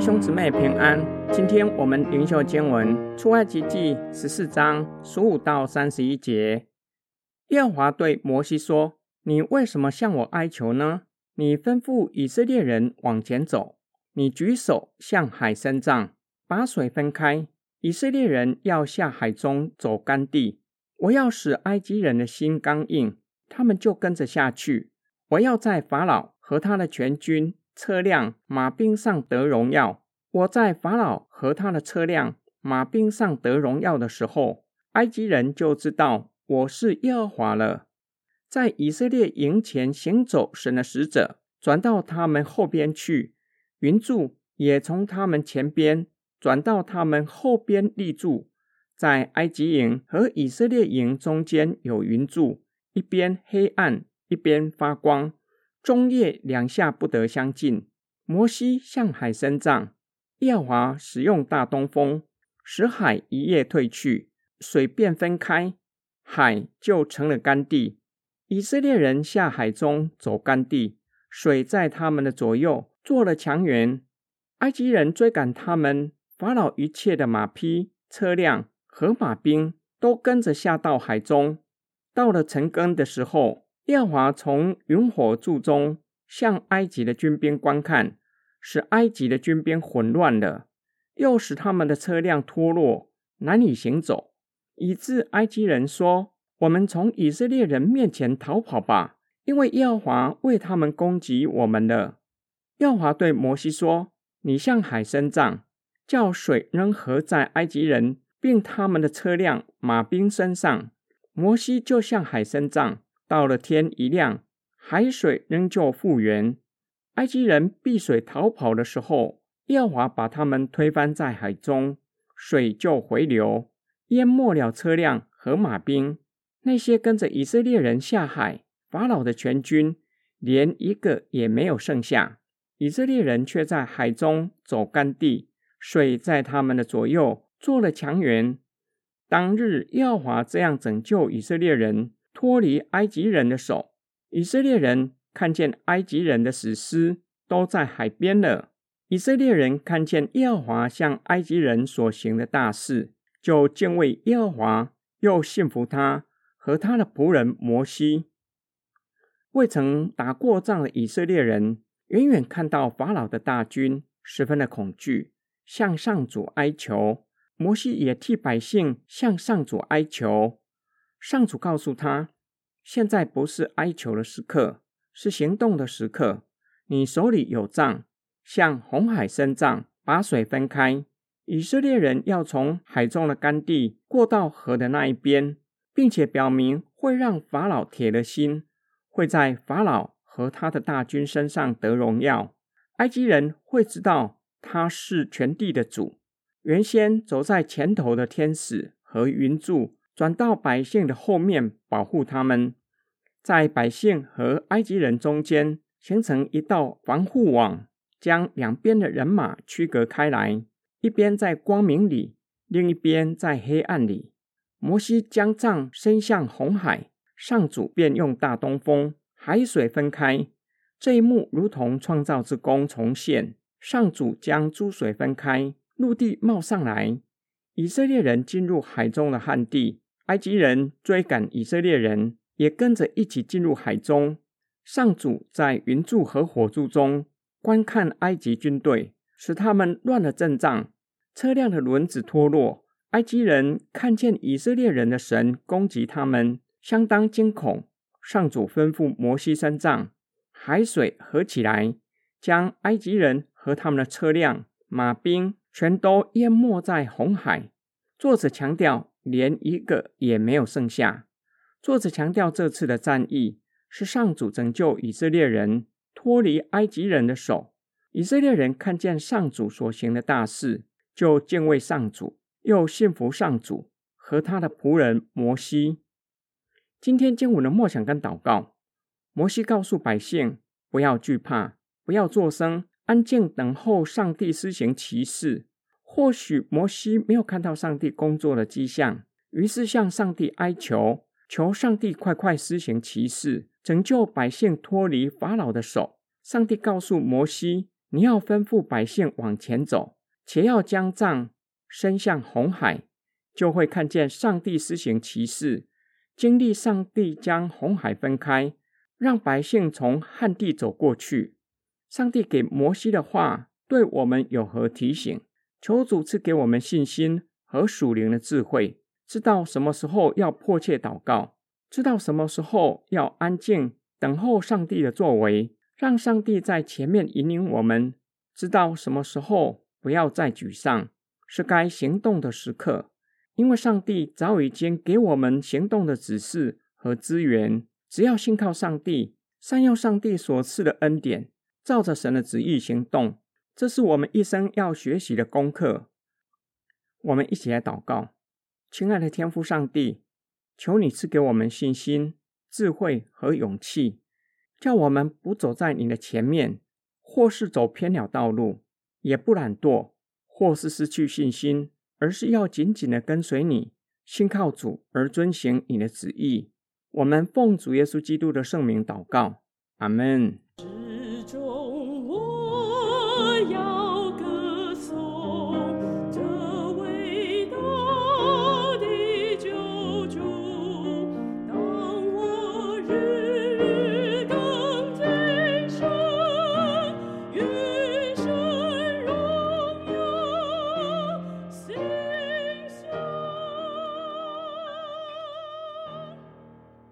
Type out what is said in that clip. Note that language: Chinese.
兄姊妹平安，今天我们灵修经文出埃及记十四章十五到三十一节。耶和华对摩西说：“你为什么向我哀求呢？你吩咐以色列人往前走，你举手向海伸杖，把水分开，以色列人要下海中走干地。我要使埃及人的心刚硬，他们就跟着下去。我要在法老和他的全军。”车辆、马兵上得荣耀。我在法老和他的车辆、马兵上得荣耀的时候，埃及人就知道我是耶和华了。在以色列营前行走，神的使者转到他们后边去，云柱也从他们前边转到他们后边立住。在埃及营和以色列营中间有云柱，一边黑暗，一边发光。中夜两下不得相近。摩西向海伸杖，耶和华使用大东风，使海一夜退去，水便分开，海就成了干地。以色列人下海中走干地，水在他们的左右做了墙垣。埃及人追赶他们，法老一切的马匹、车辆和马兵都跟着下到海中。到了晨更的时候。耶和华从云火柱中向埃及的军兵观看，使埃及的军兵混乱了，又使他们的车辆脱落，难以行走，以致埃及人说：“我们从以色列人面前逃跑吧，因为耶和华为他们攻击我们了。”耶和华对摩西说：“你向海伸杖，叫水扔合在埃及人并他们的车辆、马兵身上。”摩西就向海伸杖。到了天一亮，海水仍旧复原。埃及人避水逃跑的时候，耶和华把他们推翻在海中，水就回流，淹没了车辆和马兵。那些跟着以色列人下海，法老的全军连一个也没有剩下。以色列人却在海中走干地，水在他们的左右做了墙垣。当日，耶华这样拯救以色列人。脱离埃及人的手，以色列人看见埃及人的死尸都在海边了。以色列人看见耶和华向埃及人所行的大事，就敬畏耶和华，又信服他和他的仆人摩西。未曾打过仗的以色列人，远远看到法老的大军，十分的恐惧，向上主哀求。摩西也替百姓向上主哀求。上主告诉他：“现在不是哀求的时刻，是行动的时刻。你手里有杖，向红海伸杖，把水分开。以色列人要从海中的干地过到河的那一边，并且表明会让法老铁了心，会在法老和他的大军身上得荣耀。埃及人会知道他是全地的主。原先走在前头的天使和云柱。”转到百姓的后面，保护他们，在百姓和埃及人中间形成一道防护网，将两边的人马区隔开来，一边在光明里，另一边在黑暗里。摩西将杖伸向红海，上主便用大东风，海水分开。这一幕如同创造之功重现，上主将诸水分开，陆地冒上来，以色列人进入海中的旱地。埃及人追赶以色列人，也跟着一起进入海中。上主在云柱和火柱中观看埃及军队，使他们乱了阵仗，车辆的轮子脱落。埃及人看见以色列人的神攻击他们，相当惊恐。上主吩咐摩西三藏，海水合起来，将埃及人和他们的车辆、马兵全都淹没在红海。作者强调。连一个也没有剩下。作者强调，这次的战役是上主拯救以色列人脱离埃及人的手。以色列人看见上主所行的大事，就敬畏上主，又信服上主和他的仆人摩西。今天经文的默想跟祷告，摩西告诉百姓：不要惧怕，不要作声，安静等候上帝施行奇事。或许摩西没有看到上帝工作的迹象，于是向上帝哀求，求上帝快快施行奇事，拯救百姓脱离法老的手。上帝告诉摩西你要吩咐百姓往前走，且要将杖伸向红海，就会看见上帝施行奇事，经历上帝将红海分开，让百姓从旱地走过去。上帝给摩西的话，对我们有何提醒？求主赐给我们信心和属灵的智慧，知道什么时候要迫切祷告，知道什么时候要安静等候上帝的作为，让上帝在前面引领我们。知道什么时候不要再沮丧，是该行动的时刻，因为上帝早已经给我们行动的指示和资源，只要信靠上帝，善用上帝所赐的恩典，照着神的旨意行动。这是我们一生要学习的功课。我们一起来祷告，亲爱的天父上帝，求你赐给我们信心、智慧和勇气，叫我们不走在你的前面，或是走偏了道路，也不懒惰，或是失去信心，而是要紧紧的跟随你，信靠主而遵行你的旨意。我们奉主耶稣基督的圣名祷告，阿门。